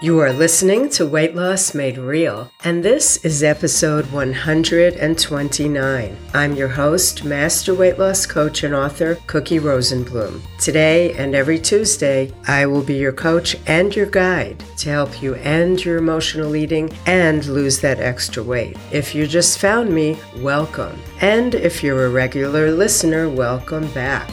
You are listening to Weight Loss Made Real, and this is episode 129. I'm your host, Master Weight Loss Coach and author, Cookie Rosenbloom. Today and every Tuesday, I will be your coach and your guide to help you end your emotional eating and lose that extra weight. If you just found me, welcome. And if you're a regular listener, welcome back.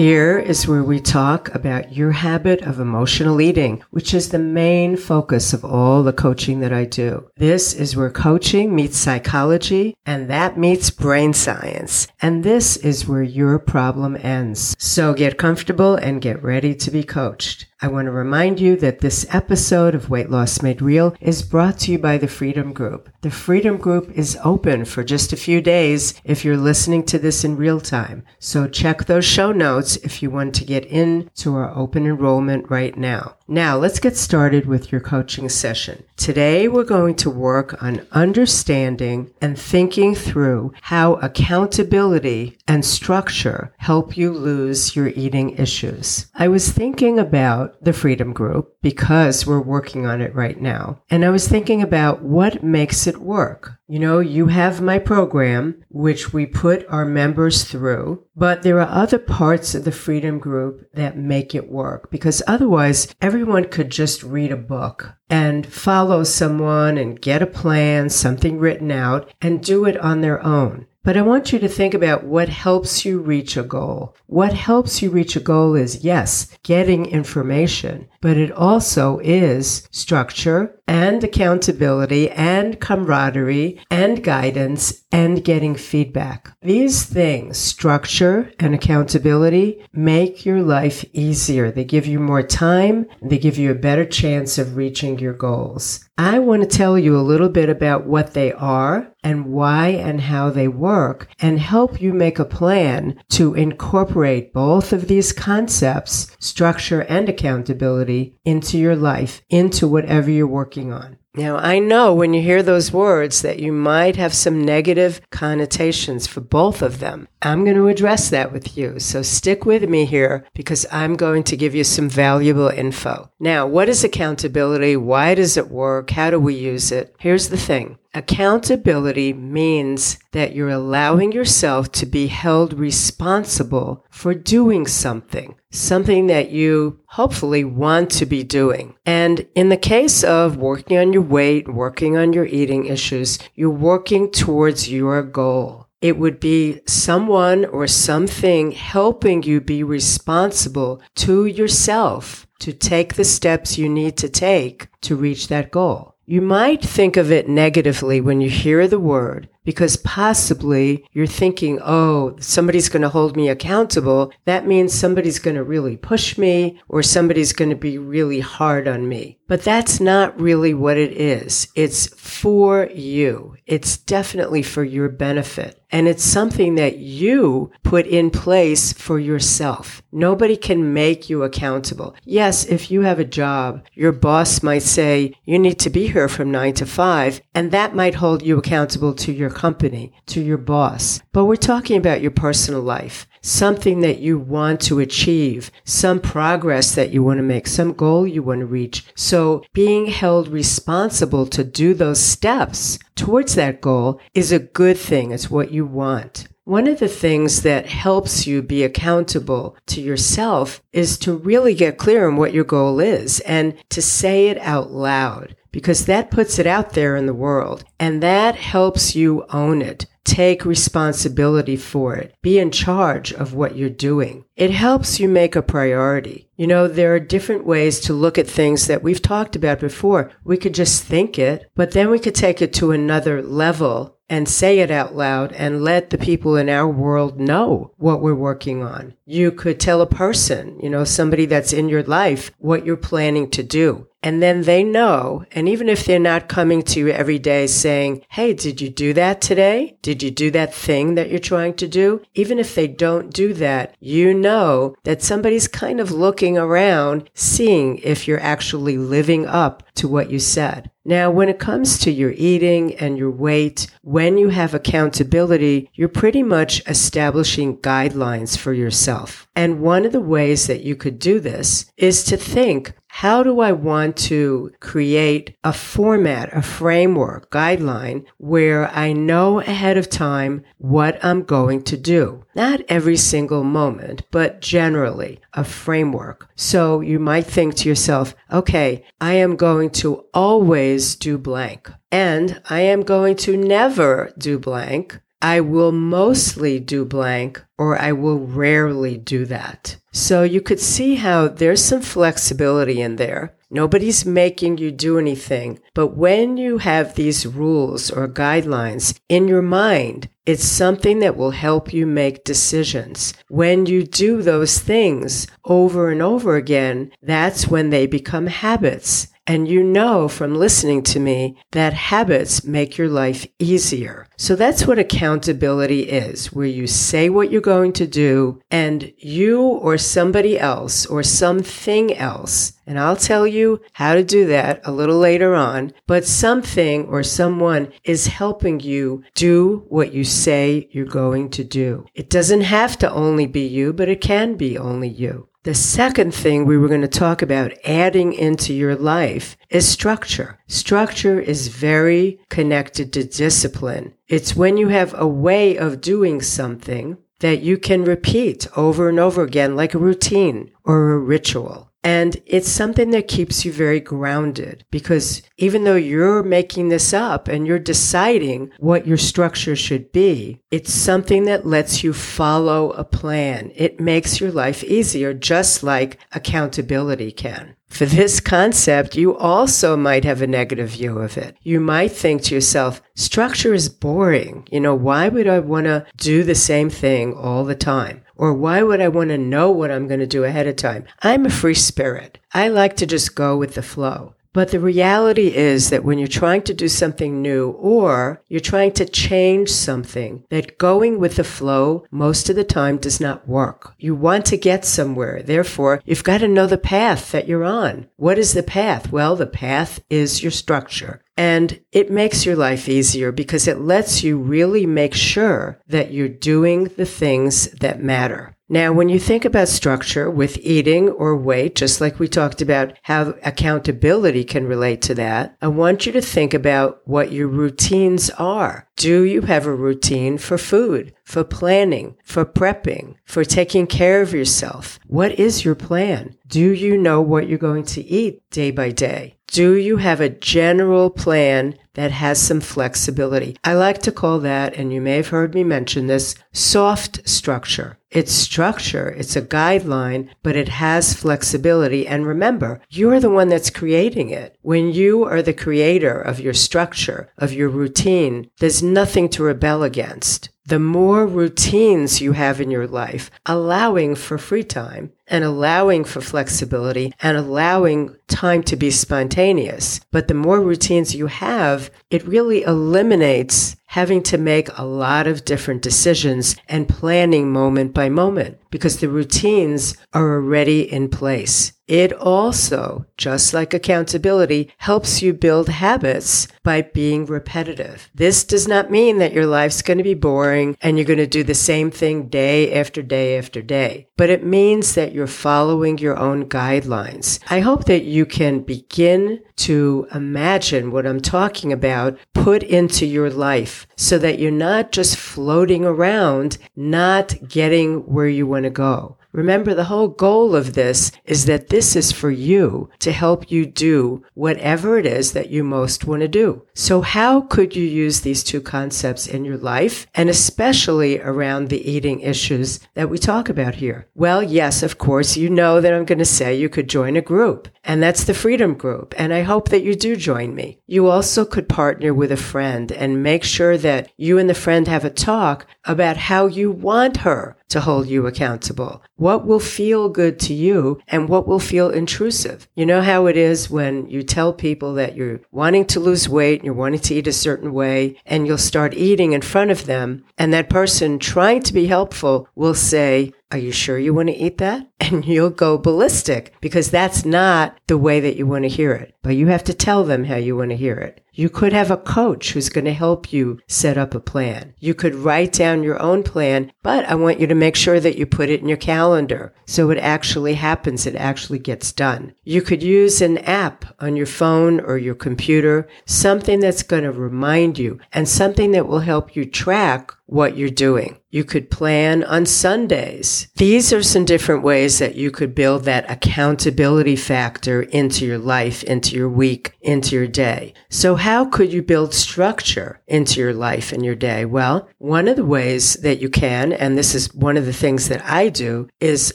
Here is where we talk about your habit of emotional eating, which is the main focus of all the coaching that I do. This is where coaching meets psychology and that meets brain science. And this is where your problem ends. So get comfortable and get ready to be coached. I want to remind you that this episode of Weight Loss Made Real is brought to you by the Freedom Group. The Freedom Group is open for just a few days if you're listening to this in real time. So check those show notes if you want to get into our open enrollment right now. Now let's get started with your coaching session. Today we're going to work on understanding and thinking through how accountability and structure help you lose your eating issues. I was thinking about the Freedom Group because we're working on it right now. And I was thinking about what makes it work. You know, you have my program, which we put our members through, but there are other parts of the Freedom Group that make it work because otherwise everyone could just read a book and follow someone and get a plan, something written out and do it on their own. But I want you to think about what helps you reach a goal. What helps you reach a goal is, yes, getting information, but it also is structure and accountability and camaraderie and guidance and getting feedback. These things, structure and accountability, make your life easier. They give you more time. They give you a better chance of reaching your goals. I want to tell you a little bit about what they are and why and how they work and help you make a plan to incorporate both of these concepts, structure and accountability, into your life, into whatever you're working on. Now, I know when you hear those words that you might have some negative connotations for both of them. I'm going to address that with you. So stick with me here because I'm going to give you some valuable info. Now, what is accountability? Why does it work? How do we use it? Here's the thing. Accountability means that you're allowing yourself to be held responsible for doing something, something that you hopefully want to be doing. And in the case of working on your weight, working on your eating issues, you're working towards your goal. It would be someone or something helping you be responsible to yourself to take the steps you need to take to reach that goal. You might think of it negatively when you hear the word because possibly you're thinking, oh, somebody's going to hold me accountable. That means somebody's going to really push me or somebody's going to be really hard on me. But that's not really what it is. It's for you. It's definitely for your benefit. And it's something that you put in place for yourself. Nobody can make you accountable. Yes, if you have a job, your boss might say you need to be here from nine to five, and that might hold you accountable to your company, to your boss. But we're talking about your personal life something that you want to achieve, some progress that you want to make, some goal you want to reach. So being held responsible to do those steps towards that goal is a good thing. It's what you want. One of the things that helps you be accountable to yourself is to really get clear on what your goal is and to say it out loud because that puts it out there in the world and that helps you own it. Take responsibility for it. Be in charge of what you're doing. It helps you make a priority. You know, there are different ways to look at things that we've talked about before. We could just think it, but then we could take it to another level and say it out loud and let the people in our world know what we're working on. You could tell a person, you know, somebody that's in your life, what you're planning to do. And then they know, and even if they're not coming to you every day saying, Hey, did you do that today? Did you do that thing that you're trying to do? Even if they don't do that, you know that somebody's kind of looking around, seeing if you're actually living up to what you said. Now, when it comes to your eating and your weight, when you have accountability, you're pretty much establishing guidelines for yourself. And one of the ways that you could do this is to think, how do I want to create a format, a framework, guideline where I know ahead of time what I'm going to do? Not every single moment, but generally a framework. So you might think to yourself, okay, I am going to always do blank and I am going to never do blank. I will mostly do blank or I will rarely do that. So you could see how there's some flexibility in there. Nobody's making you do anything. But when you have these rules or guidelines in your mind, it's something that will help you make decisions. When you do those things over and over again, that's when they become habits. And you know from listening to me that habits make your life easier. So that's what accountability is, where you say what you're going to do and you or somebody else or something else, and I'll tell you how to do that a little later on, but something or someone is helping you do what you say you're going to do. It doesn't have to only be you, but it can be only you. The second thing we were going to talk about adding into your life is structure. Structure is very connected to discipline. It's when you have a way of doing something that you can repeat over and over again, like a routine or a ritual. And it's something that keeps you very grounded because even though you're making this up and you're deciding what your structure should be, it's something that lets you follow a plan. It makes your life easier, just like accountability can. For this concept, you also might have a negative view of it. You might think to yourself, structure is boring. You know, why would I want to do the same thing all the time? Or why would I want to know what I'm going to do ahead of time? I'm a free spirit. I like to just go with the flow. But the reality is that when you're trying to do something new or you're trying to change something, that going with the flow most of the time does not work. You want to get somewhere. Therefore, you've got to know the path that you're on. What is the path? Well, the path is your structure. And it makes your life easier because it lets you really make sure that you're doing the things that matter. Now, when you think about structure with eating or weight, just like we talked about how accountability can relate to that, I want you to think about what your routines are. Do you have a routine for food, for planning, for prepping, for taking care of yourself? What is your plan? Do you know what you're going to eat day by day? Do you have a general plan that has some flexibility? I like to call that, and you may have heard me mention this, soft structure. It's structure, it's a guideline, but it has flexibility. And remember, you're the one that's creating it. When you are the creator of your structure, of your routine, there's nothing to rebel against the more routines you have in your life, allowing for free time and allowing for flexibility and allowing time to be spontaneous. But the more routines you have, it really eliminates having to make a lot of different decisions and planning moment by moment because the routines are already in place. It also, just like accountability, helps you build habits by being repetitive. This does not mean that your life's going to be boring and you're going to do the same thing day after day after day, but it means that you're following your own guidelines. I hope that you can begin to imagine what I'm talking about put into your life so that you're not just floating around, not getting where you want to go. Remember, the whole goal of this is that this is for you to help you do whatever it is that you most want to do. So how could you use these two concepts in your life and especially around the eating issues that we talk about here? Well, yes, of course, you know that I'm going to say you could join a group and that's the Freedom Group. And I hope that you do join me. You also could partner with a friend and make sure that you and the friend have a talk about how you want her to hold you accountable? What will feel good to you and what will feel intrusive? You know how it is when you tell people that you're wanting to lose weight and you're wanting to eat a certain way and you'll start eating in front of them and that person trying to be helpful will say, are you sure you want to eat that? And you'll go ballistic because that's not the way that you want to hear it. But you have to tell them how you want to hear it. You could have a coach who's going to help you set up a plan. You could write down your own plan, but I want you to make sure that you put it in your calendar so it actually happens. It actually gets done. You could use an app on your phone or your computer, something that's going to remind you and something that will help you track what you're doing. You could plan on Sundays. These are some different ways that you could build that accountability factor into your life, into your week, into your day. So how could you build structure into your life and your day? Well, one of the ways that you can, and this is one of the things that I do, is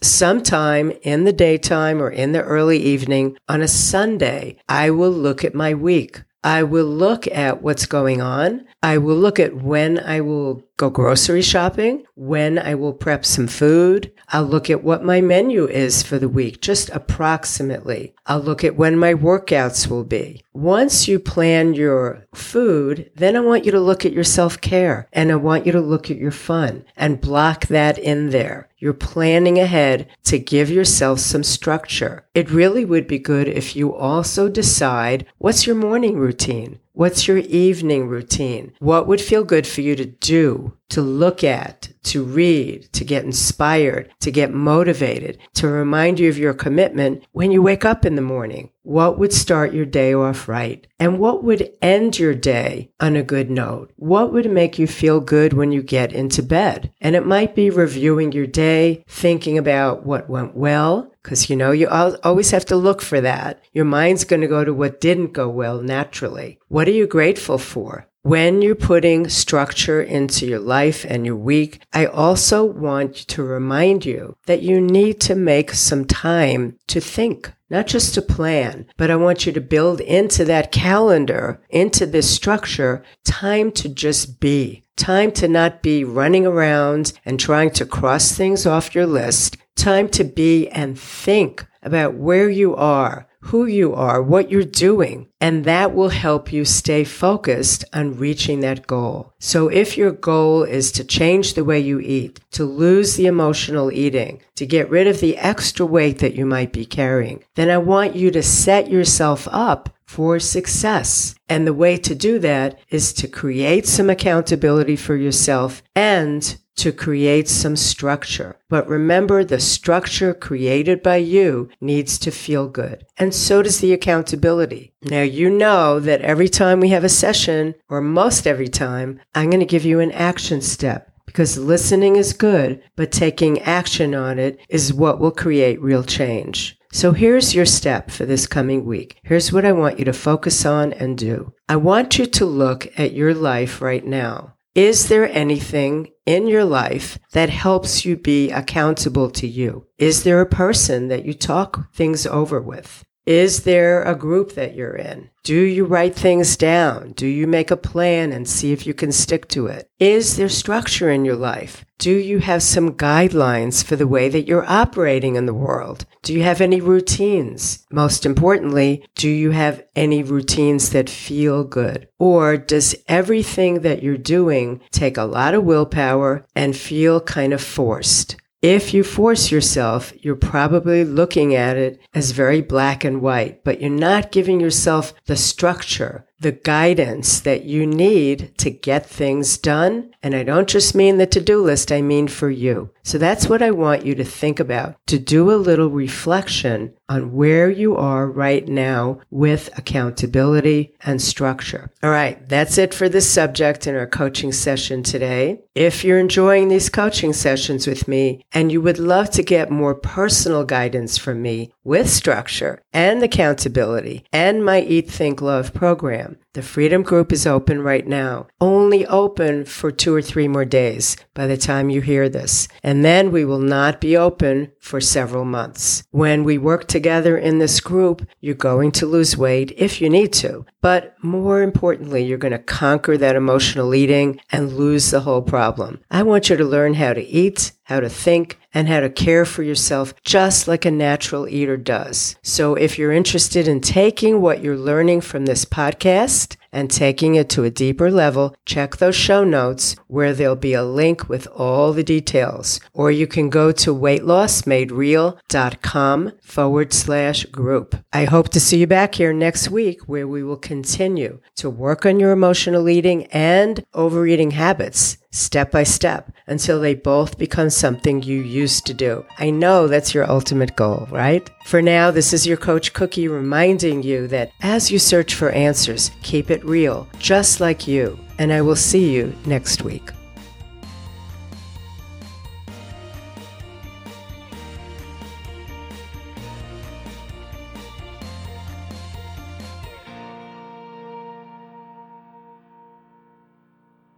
sometime in the daytime or in the early evening on a Sunday, I will look at my week. I will look at what's going on. I will look at when I will go grocery shopping, when I will prep some food. I'll look at what my menu is for the week, just approximately. I'll look at when my workouts will be. Once you plan your food, then I want you to look at your self care and I want you to look at your fun and block that in there. You're planning ahead to give yourself some structure. It really would be good if you also decide what's your morning routine? What's your evening routine? What would feel good for you to do, to look at, to read, to get inspired, to get motivated, to remind you of your commitment when you wake up in the morning? What would start your day off right? And what would end your day on a good note? What would make you feel good when you get into bed? And it might be reviewing your day, thinking about what went well, because you know, you always have to look for that. Your mind's going to go to what didn't go well naturally. What are you grateful for? When you're putting structure into your life and your week, I also want to remind you that you need to make some time to think, not just to plan, but I want you to build into that calendar, into this structure, time to just be, time to not be running around and trying to cross things off your list, time to be and think about where you are, who you are, what you're doing, and that will help you stay focused on reaching that goal. So if your goal is to change the way you eat, to lose the emotional eating, to get rid of the extra weight that you might be carrying, then I want you to set yourself up for success. And the way to do that is to create some accountability for yourself and to create some structure. But remember, the structure created by you needs to feel good. And so does the accountability. Now, you know that every time we have a session, or most every time, I'm going to give you an action step because listening is good, but taking action on it is what will create real change. So here's your step for this coming week. Here's what I want you to focus on and do. I want you to look at your life right now. Is there anything in your life that helps you be accountable to you? Is there a person that you talk things over with? Is there a group that you're in? Do you write things down? Do you make a plan and see if you can stick to it? Is there structure in your life? Do you have some guidelines for the way that you're operating in the world? Do you have any routines? Most importantly, do you have any routines that feel good? Or does everything that you're doing take a lot of willpower and feel kind of forced? If you force yourself, you're probably looking at it as very black and white, but you're not giving yourself the structure, the guidance that you need to get things done. And I don't just mean the to-do list, I mean for you. So that's what I want you to think about, to do a little reflection on where you are right now with accountability and structure. All right, that's it for this subject in our coaching session today. If you're enjoying these coaching sessions with me and you would love to get more personal guidance from me with structure and accountability and my Eat, Think, Love program, the Freedom Group is open right now, only open for two or three more days by the time you hear this. And then we will not be open for several months. When we work together in this group, you're going to lose weight if you need to, But more importantly, you're going to conquer that emotional eating and lose the whole problem. I want you to learn how to eat, how to think, and how to care for yourself just like a natural eater does. So if you're interested in taking what you're learning from this podcast and taking it to a deeper level, check those show notes where there'll be a link with all the details. Or you can go to weightlossmadereal.com forward slash group. I hope to see you back here next week where we will continue to work on your emotional eating and overeating habits step by step until they both become something you used to do. I know that's your ultimate goal, right? For now, this is your coach Cookie reminding you that as you search for answers, keep it real, just like you. And I will see you next week.